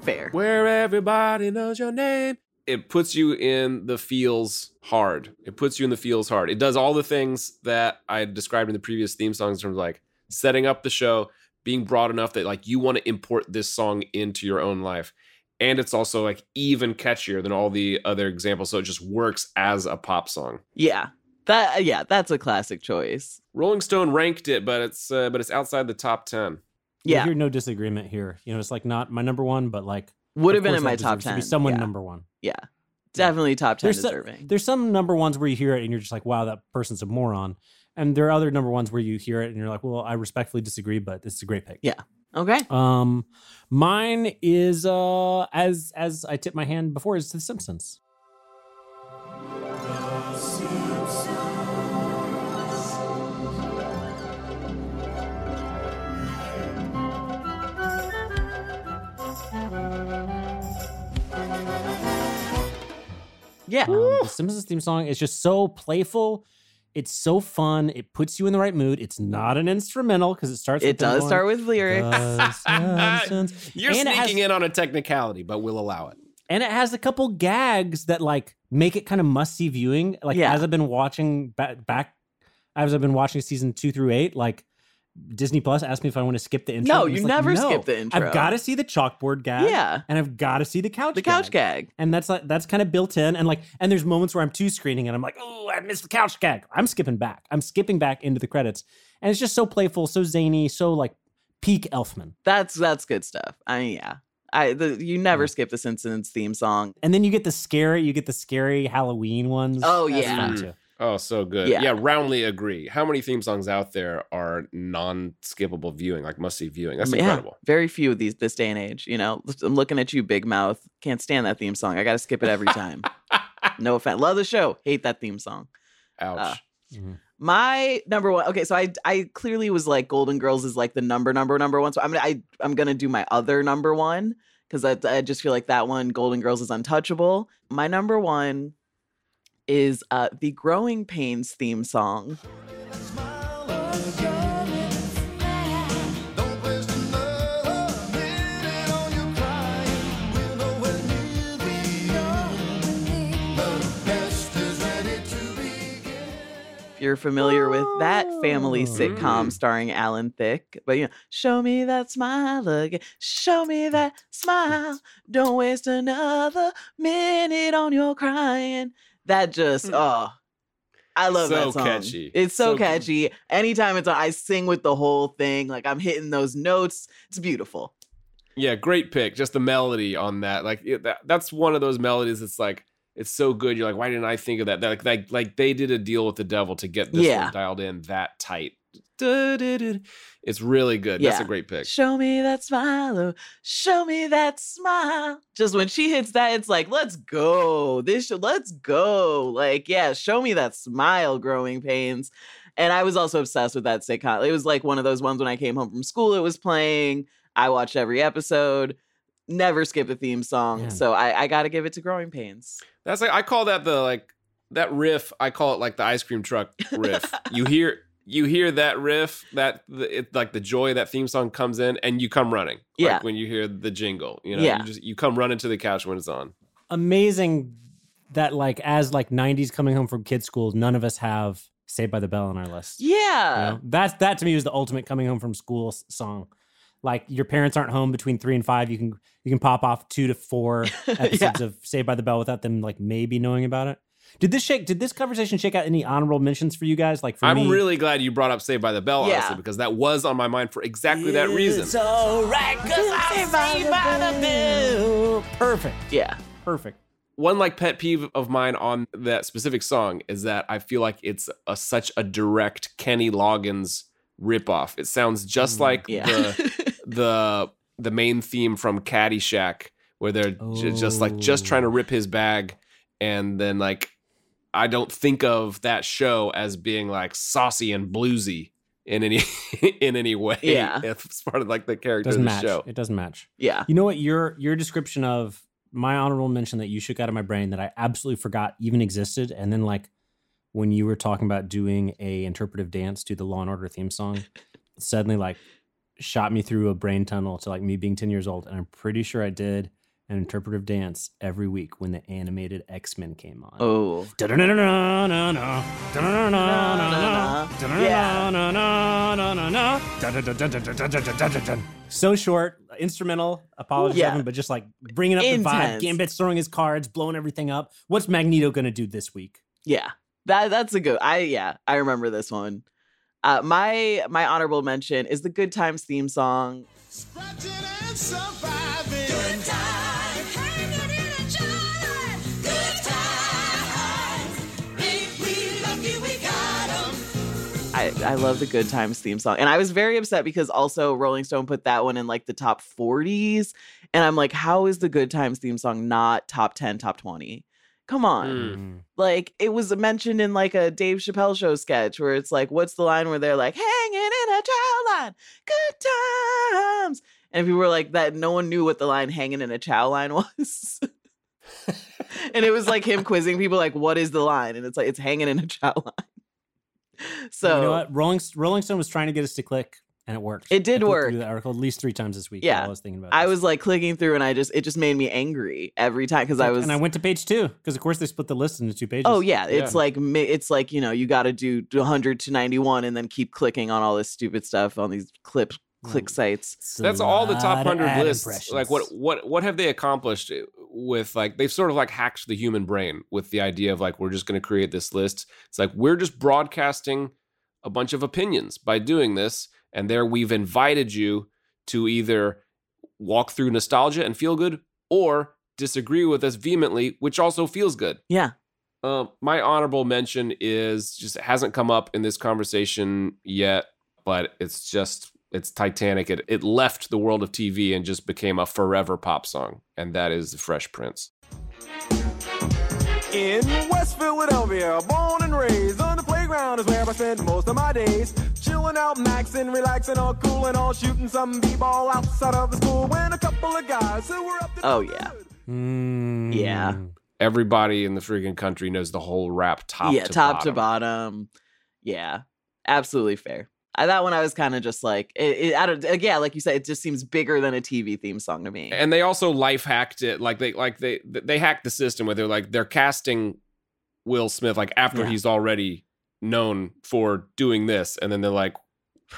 Fair. Where everybody knows your name. It puts you in the feels hard. It puts you in the feels hard. It does all the things that I described in the previous theme songs in terms of like setting up the show, being broad enough that like you want to import this song into your own life. and it's also like even catchier than all the other examples, so it just works as a pop song. Yeah. That yeah, that's a classic choice. Rolling Stone ranked it, but it's uh, but it's outside the top ten. You Yeah. hear no disagreement here. You know, it's like not my number one, but like Would have been in my top deserves to 10. Be someone yeah. number one. Yeah. Definitely top 10 There's some, deserving. there's some number ones where you hear it and you're just like, wow, that person's a moron. And there are other number ones where you hear it and you're like, well, I respectfully disagree, but it's a great pick. Yeah. Okay. Um, mine is uh as as I tipped my hand before is The Simpsons. Yeah. Um, the Simpsons theme song is just so playful. It's so fun. It puts you in the right mood. It's not an instrumental because it starts. It with them does going, start with lyrics. You're And sneaking has- in on a technicality, but we'll allow it. and it has a couple gags that like make it kind of must see viewing. Like Yeah. as I've been watching back, back as I've been watching season two through eight, like Disney Plus asked me if I want to skip the intro. No, you like, never no. skip the intro. I've got to see the chalkboard gag. Yeah. and I've got to see the couch. The couch gag. and that's like that's kind of built in. And like, and there's moments where I'm two screening, and I'm like, oh, I missed the couch gag. I'm skipping back. I'm skipping back into the credits, and it's just so playful, so zany, so like peak Elfman. That's that's good stuff. I mean, yeah. I the, you never skip the Simpsons theme song. And then you get the scary, you get the scary Halloween ones. Oh, yeah. Fun, too. Oh, so good. Yeah. Yeah. roundly agree. How many theme songs out there are non-skippable viewing, like must-see viewing? That's Yeah, incredible. very few of these this day and age. You know, I'm looking at you, Big Mouth. Can't stand that theme song. I got to skip it every time. no offense. Love the show. Hate that theme song. Ouch. Uh, Mhm. My number one. Okay, so I I clearly was like Golden Girls is like the number number number one. So I'm gonna I I'm gonna do my other number one because I I just feel like that one Golden Girls is untouchable. My number one is uh the Growing Pains theme song. If you're familiar with that family sitcom Mm. starring Alan Thicke, but you know, show me that smile again, show me that smile. Don't waste another minute on your crying. That just oh, I love So that song. catchy. It's so, So good. catchy. Anytime it's on, I sing with the whole thing. Like I'm hitting those notes. It's beautiful. Yeah, great pick. Just the melody on that, like it, that, that's one of those melodies. that's like it's so good. You're like, why didn't I think of that? That- Like, like, like they did a deal with the devil to get this Yeah. one dialed in that tight. It's really good. That's a great pick. Show me that smile. Oh, show me that smile. Just when she hits that, it's like, let's go. This should, let's go. Like, yeah, show me that smile, growing pains. And I was also obsessed with that sitcom. It was like one of those ones when I came home from school, it was playing. I watched every episode, never skip a theme song. Man. So I, I got to give it to Growing Pains. That's like I call that the like that riff. I call it like the ice cream truck riff. you hear you hear that riff, that the, it, like the joy that theme song comes in, and you come running. Like Yeah. when you hear the jingle, you know, Yeah. you just you come running to the couch when it's on. Amazing that like as like 90s coming home from kids school, none of us have Saved by the Bell on our list. You Yeah. know? That's that to me was the ultimate coming home from school s- song. Like your parents aren't home between three and five, you can you can pop off two to four episodes of Saved by the Bell without them like maybe knowing about it. Did this shake? Did this conversation shake out any honorable mentions for you guys? Like for I'm me, really glad you brought up Saved by the Bell, Yeah. honestly, because that was on my mind for exactly that reason. It's alright 'cause I'm saved by the bell. Perfect, Yeah. perfect. One like pet peeve of mine on that specific song is that I feel like it's a, such a direct Kenny Loggins ripoff. It sounds just like Mm, Yeah. the the the main theme from Caddyshack, where they're ju- just like just trying to rip his bag, and then like I don't think of that show as being like saucy and bluesy in any in any way. Yeah. it's part of like the character Doesn't of the match. show. It doesn't match. yeah. You know what? Your your description of my honorable mention that you shook out of my brain that I absolutely forgot even existed, and then like when you were talking about doing a interpretive dance to the Law and Order theme song, suddenly like shot me through a brain tunnel to like me being ten years old, and I'm pretty sure I did. An interpretive dance every week when the animated X Men came on. Oh. So short, instrumental, apologies, Yeah. Evan, but just like bringing up the vibe. Intense. Gambit's throwing his cards, blowing everything up. What's Magneto going to do this week? Yeah. That that's a good I yeah, I remember this one. Uh my my honorable mention is the Good Times theme song. Scratching and surviving. Good times, I, I love the Good Times theme song. And I was very upset because also Rolling Stone put that one in like the top 40s. And I'm like, how is the Good Times theme song not top 10, top 20? Come on. Mm. Like it was mentioned in like a Dave Chappelle show sketch where it's like, what's the line where they're like, hanging in a chow line, good times. And people were like, that no one knew what the line hanging in a chow line was. and it was like him quizzing people, like, what is the line? And it's like, it's hanging in a chow line. So you know what? Rolling Rolling Stone was trying to get us to click, and it worked. It did I work. Through the article at least three times this week. Yeah. while I was thinking about. I this. was like clicking through and I just, it just made me angry every time because I was, and I went to page two because, of course, they split the list into two pages. Oh yeah, it's Yeah. like it's like you know you got to do 100 to 91 and then keep clicking on all this stupid stuff on these clip click sites. That's all the top hundred lists. Like what what what have they accomplished with like they've sort of like hacked the human brain with the idea of like we're just going to create this list. It's like we're just broadcasting a bunch of opinions by doing this, and there we've invited you to either walk through nostalgia and feel good, or disagree with us vehemently, which also feels good. Yeah, Uh, my honorable mention is just hasn't come up in this conversation yet, but it's just it's Titanic. It it left the world of TV and just became a forever pop song, and that is the Fresh Prince. In West Philadelphia, born and raised on the playground is where I spend most of my days. Chilling out, maxing, relaxing, all cool and all shooting some b-ball outside of the school. When a couple of guys who were up to Oh, yeah. Mm. Yeah. Everybody in the freaking country knows the whole rap top yeah, to top bottom. to bottom. Yeah, absolutely fair. I, that one I was kind of just like, it, it, I don't, yeah, like you said, it just seems bigger than a TV theme song to me. And they also life hacked it. Like they like they they hacked the system where they're like they're casting Will Smith like after Yeah. he's already known for doing this, and then they're like,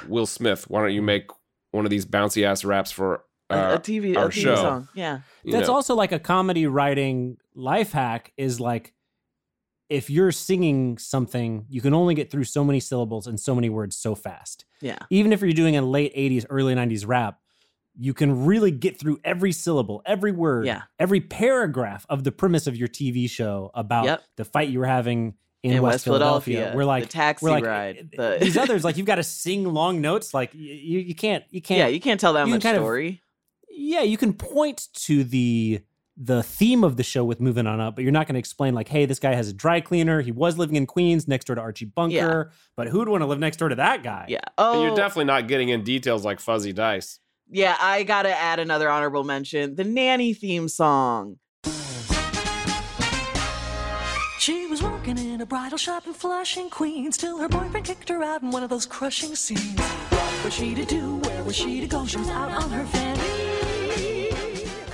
Will Smith, why don't you mm. make one of these bouncy ass raps for a, a TV, our a TV show? song. Yeah. You That's know. also like a comedy writing life hack is like if you're singing something, you can only get through so many syllables and so many words so fast. Yeah. Even if you're doing a late 80s, early 90s rap, you can really get through every syllable, every word, Yeah. every paragraph of the premise of your TV show about Yep. the fight you were having in, In West, West Philadelphia. Philadelphia, We're like the taxi we're like, ride, eh, the- these others like you've got to sing long notes like you you can't you can't Yeah, you can't tell that much kind of- story. yeah, you can point to the the theme of the show with moving on up, but you're not going to explain like, hey, this guy has a dry cleaner. He was living in Queens next door to Archie Bunker, but who'd want to live next door to that guy? yeah. And Oh, you're definitely not getting in details like Fuzzy Dice. yeah, I got to add another honorable mention the nanny theme song. She was working in a bridal shop in Flushing, Queens, till her boyfriend kicked her out in one of those crushing scenes. What was she to do? Where was she to go? She was out on her fanny.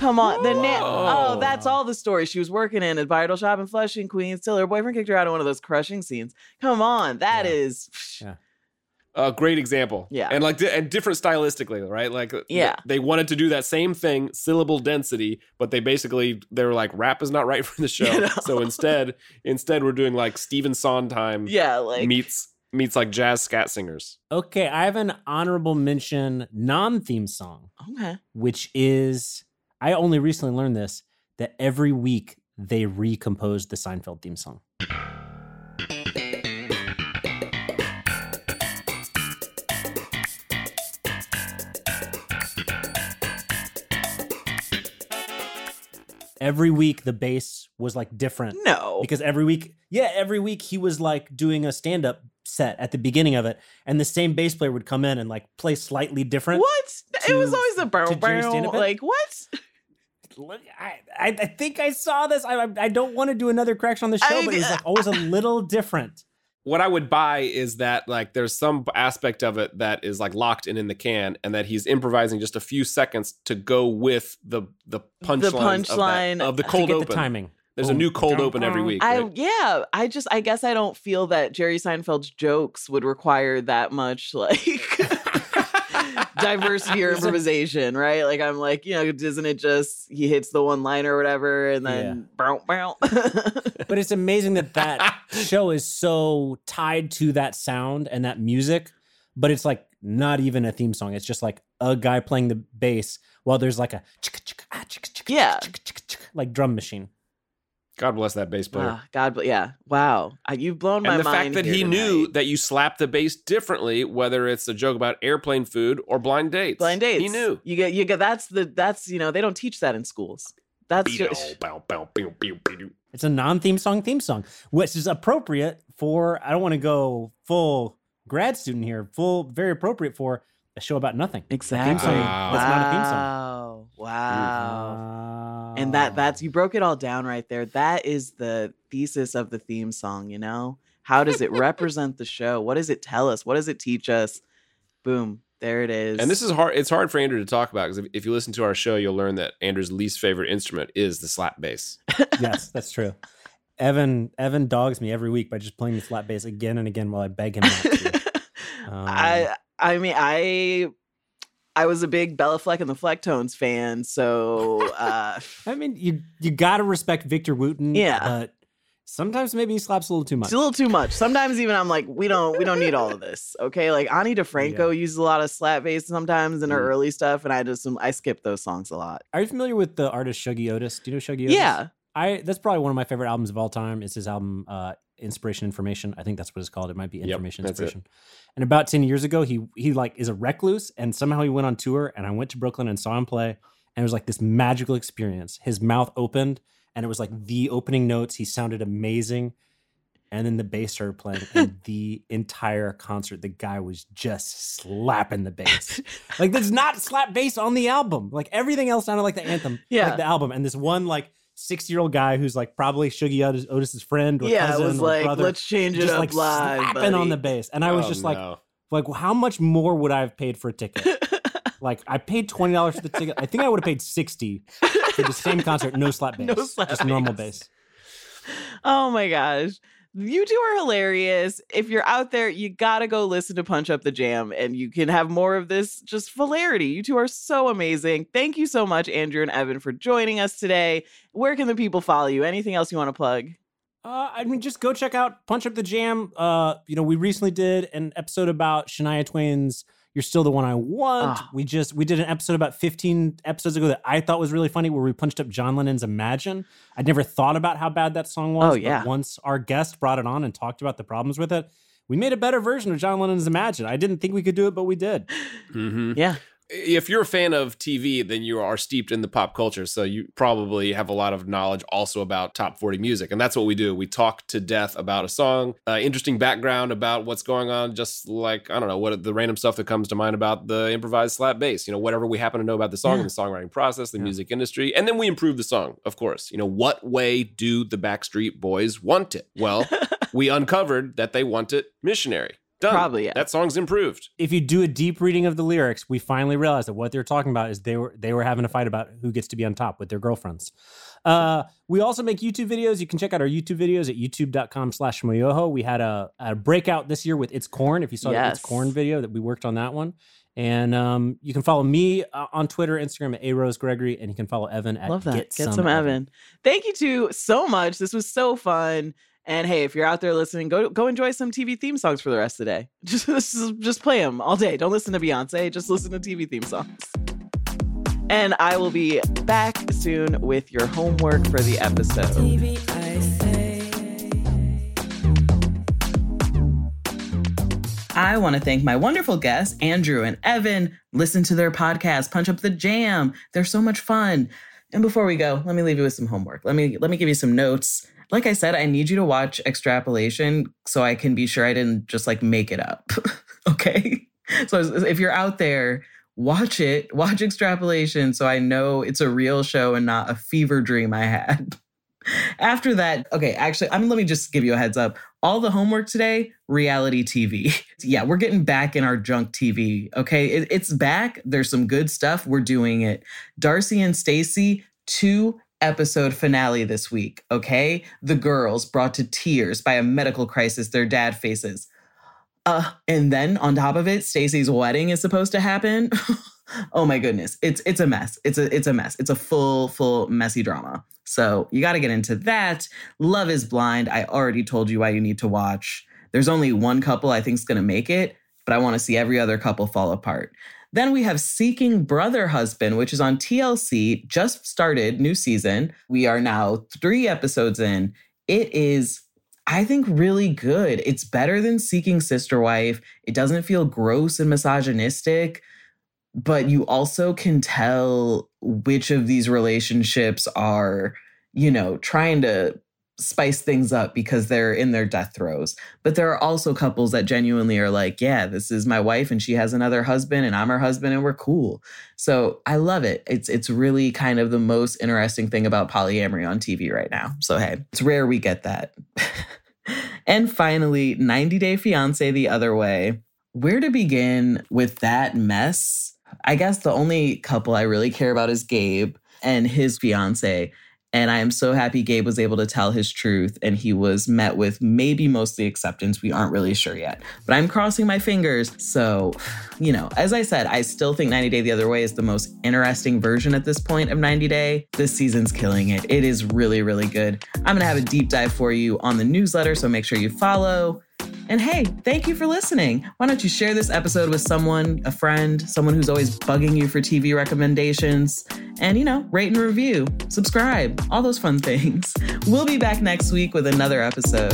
Come on, the na- oh, that's all the story. She was working in a bridal shop in Flushing, Queens, till her boyfriend kicked her out in one of those crushing scenes. Come on, that Yeah. is Yeah. A great example. Yeah. And like, di- and different stylistically, right? Like, th- Yeah. they wanted to do that same thing, syllable density, but they basically, they were like, rap is not right for the show. You know? So instead, instead, we're doing like Stephen Sondheim yeah, like meets, meets like jazz scat singers. Okay, I have an honorable mention non-theme song, okay. which is I only recently learned this that every week they recomposed the Seinfeld theme song. Every week the bass was like different. No, because every week yeah every week he was like doing a stand-up set at the beginning of it and the same bass player would come in and like play slightly different what? it was always a to Jerry bow. Like what? Look, I, I i think i saw this i i I don't want to do another correction on the show I- but it's like always a little different what I would buy is that like there's some aspect of it that is like locked in in the can, and that he's improvising just a few seconds to go with the the punchline of, punchline that- of the to cold get open. the timing. There's a new cold dum, open every dum. week. I right? yeah, I just I guess I don't feel that Jerry Seinfeld's jokes would require that much like diversity or improvisation, right? Like I'm like, you know, isn't it just he hits the one line or whatever and then bow, bow. But it's amazing that that show is so tied to that sound and that music, but it's like not even a theme song. It's just like a guy playing the bass while there's like a ah, Yeah. like drum machine. God bless that bass player. Ah, God, yeah, wow, Uh, you've blown my mind. and the mind. fact that he tonight. knew that you slap the bass differently, whether it's a joke about airplane food or blind dates. blind dates. He knew. you get you get that's the that's you know they don't teach that in schools. That's just. It's a non-theme song theme song, which is appropriate for. I don't want to go full grad student here. Full, very appropriate for a show about nothing. Exactly. Wow. that's not a theme song. Wow. Wow. Wow. And that that's you broke it all down right there. That is the thesis of the theme song, you know? How does it represent the show? What does it tell us? What does it teach us? Boom. There it is. And this is hard. It's hard for Andrew to talk about because if, if you listen to our show, you'll learn that Andrew's least favorite instrument is the slap bass. yes, that's true. Evan Evan dogs me every week by just playing the slap bass again and again while I beg him not to. Um, I I mean I I was a big Béla Fleck and the Flecktones fan, so uh I mean, you you gotta respect Victor Wooten. Yeah. but sometimes maybe he slaps a little too much. it's a little too much. Sometimes even I'm like, we don't we don't need all of this. Okay. Like Ani DiFranco uses a lot of slap bass sometimes in her Mm. early stuff, and I just I skip those songs a lot. Are you familiar with the artist Shuggie Otis? Do you know Shuggie Otis? Yeah. I that's probably one of my favorite albums of all time. It's his album uh Inspiration Information. I think that's what it's called. It might be Information it. Inspiration. And about 10 years ago, he he like is a recluse and somehow he went on tour and I went to Brooklyn and saw him play and it was like this magical experience. His mouth opened and it was like the opening notes. He sounded amazing. And then the bass started playing, and the entire concert, the guy was just slapping the bass. like, there's not slap bass on the album. Like, everything else sounded like the anthem, Yeah. like the album. And this one, like, 60 year old guy who's like probably Shuggie Otis, Otis's friend or Yeah, it was or like, brother, let's change it just up like live, slapping on the bass. And I was Oh, just like, no. like, well, how much more would I have paid for a ticket? like, I paid twenty dollars for the ticket. I think I would have paid sixty for the same concert, no slap bass, No slap just normal bass. bass. Oh my gosh. You two are hilarious. If you're out there, you gotta go listen to Punch Up the Jam and you can have more of this just hilarity. You two are so amazing. Thank you so much, Andrew and Evan, for joining us today. Where can the people follow you? Anything else you want to plug? Uh, I mean, just go check out Punch Up the Jam. Uh, you know, we recently did an episode about Shania Twain's "You're Still the One I Want." Ah. We just we did an episode about 15 episodes ago that I thought was really funny, where we punched up John Lennon's "Imagine." I'd never thought about how bad that song was. Oh, yeah. But once our guest brought it on and talked about the problems with it, we made a better version of John Lennon's "Imagine." I didn't think we could do it, but we did. Mhm. Yeah. If you're a fan of TV, then you are steeped in the pop culture. So you probably have a lot of knowledge also about top 40 music. And that's what we do. We talk to death about a song, uh, interesting background about what's going on, just like, I don't know, what the random stuff that comes to mind about the improvised slap bass, you know, whatever we happen to know about the song Yeah. and the songwriting process, the Yeah. music industry. And then we improve the song, of course. You know, what way do the Backstreet Boys want it? Well, we uncovered that they want it missionary. Done. Probably, yeah. That song's improved. if you do a deep reading of the lyrics, we finally realized that what they were talking about is they were they were having a fight about who gets to be on top with their girlfriends. Uh, we also make YouTube videos. You can check out our YouTube videos at youtube.com slash schmoyoho. We had a, a breakout this year with It's Corn. If you saw the It's Corn video that we worked on that one. And um, you can follow me uh, on Twitter, Instagram at A Rose Gregory, and you can follow Evan at Love that. Get, Get, some, Evan. Thank you two so much. This was so fun. And hey, if you're out there listening, go go enjoy some TV theme songs for the rest of the day. Just just, just play them all day. Don't listen to Beyonce. Just listen to TV theme songs. And I will be back soon with your homework for the episode. I want to thank my wonderful guests, Andrew and Evan. Listen to their podcast, Punch Up the Jam. They're so much fun. And before we go, let me leave you with some homework. Let me let me give you some notes. Like I said, I need you to watch Extrapolation so I can be sure I didn't just like make it up. okay? So if you're out there, watch it. Watch Extrapolation so I know it's a real show and not a fever dream I had. After that, okay, actually, I'm let me just give you a heads up. all the homework today, reality TV. yeah, we're getting back in our junk TV. Okay, It- it's back. There's some good stuff. We're doing it. Darcey and Stacey, two episode finale this week. Okay, the girls brought to tears by a medical crisis their dad faces. Uh, and then on top of it, Stacey's wedding is supposed to happen. oh my goodness, it's it's a mess. It's a it's a mess. It's a full full messy drama. So you got to get into that. Love is Blind. I already told you why you need to watch. There's only one couple I think is going to make it, but I want to see every other couple fall apart. Then we have Seeking Brother Husband, which is on TLC, just started, new season. We are now three episodes in. It is, I think, really good. It's better than Seeking Sister Wife. It doesn't feel gross and misogynistic, but you also can tell which of these relationships are, you know, trying to spice things up because they're in their death throes. But there are also couples that genuinely are like, yeah, this is my wife and she has another husband and I'm her husband and we're cool. So I love it. It's it's really kind of the most interesting thing about polyamory on TV right now. So hey, it's rare we get that. and finally, 90 Day Fiance the other way. Where to begin with that mess? I guess the only couple I really care about is Gabe and his fiance. And I am so happy Gabe was able to tell his truth and he was met with maybe mostly acceptance. We aren't really sure yet, but I'm crossing my fingers. So, you know, as I said, I still think 90 Day the Other Way is the most interesting version at this point of 90 Day. This season's killing it. It is really, really good. I'm going to have a deep dive for you on the newsletter, so make sure you follow. And hey, thank you for listening. Why don't you share this episode with someone, a friend, someone who's always bugging you for TV recommendations? And, you know, rate and review, subscribe, all those fun things. We'll be back next week with another episode.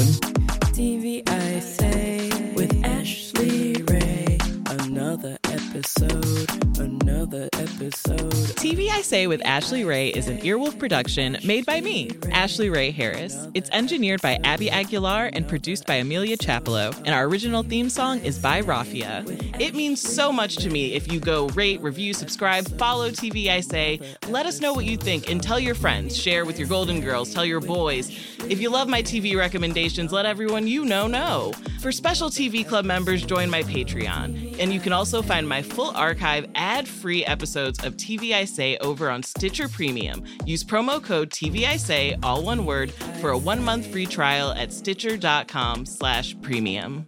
TV I say with Ashley Ray. Another episode, another episode. TV I Say with Ashley Ray is an Earwolf production made by me, Ashley Ray Harris. It's engineered by Abby Aguilar and produced by Amelia Chapelo, and our original theme song is by Rafia. It means so much to me if you go rate, review, subscribe, follow TV I Say. Let us know what you think and tell your friends. Share with your Golden Girls, tell your boys. If you love my TV recommendations, let everyone you know know. For special TV Club members, join my Patreon. And you can also find my full archive ad free episodes of TV I Say over on Stitcher Premium. Use promo code TV I Say, all one word, for a one month free trial at stitcher.com slash premium.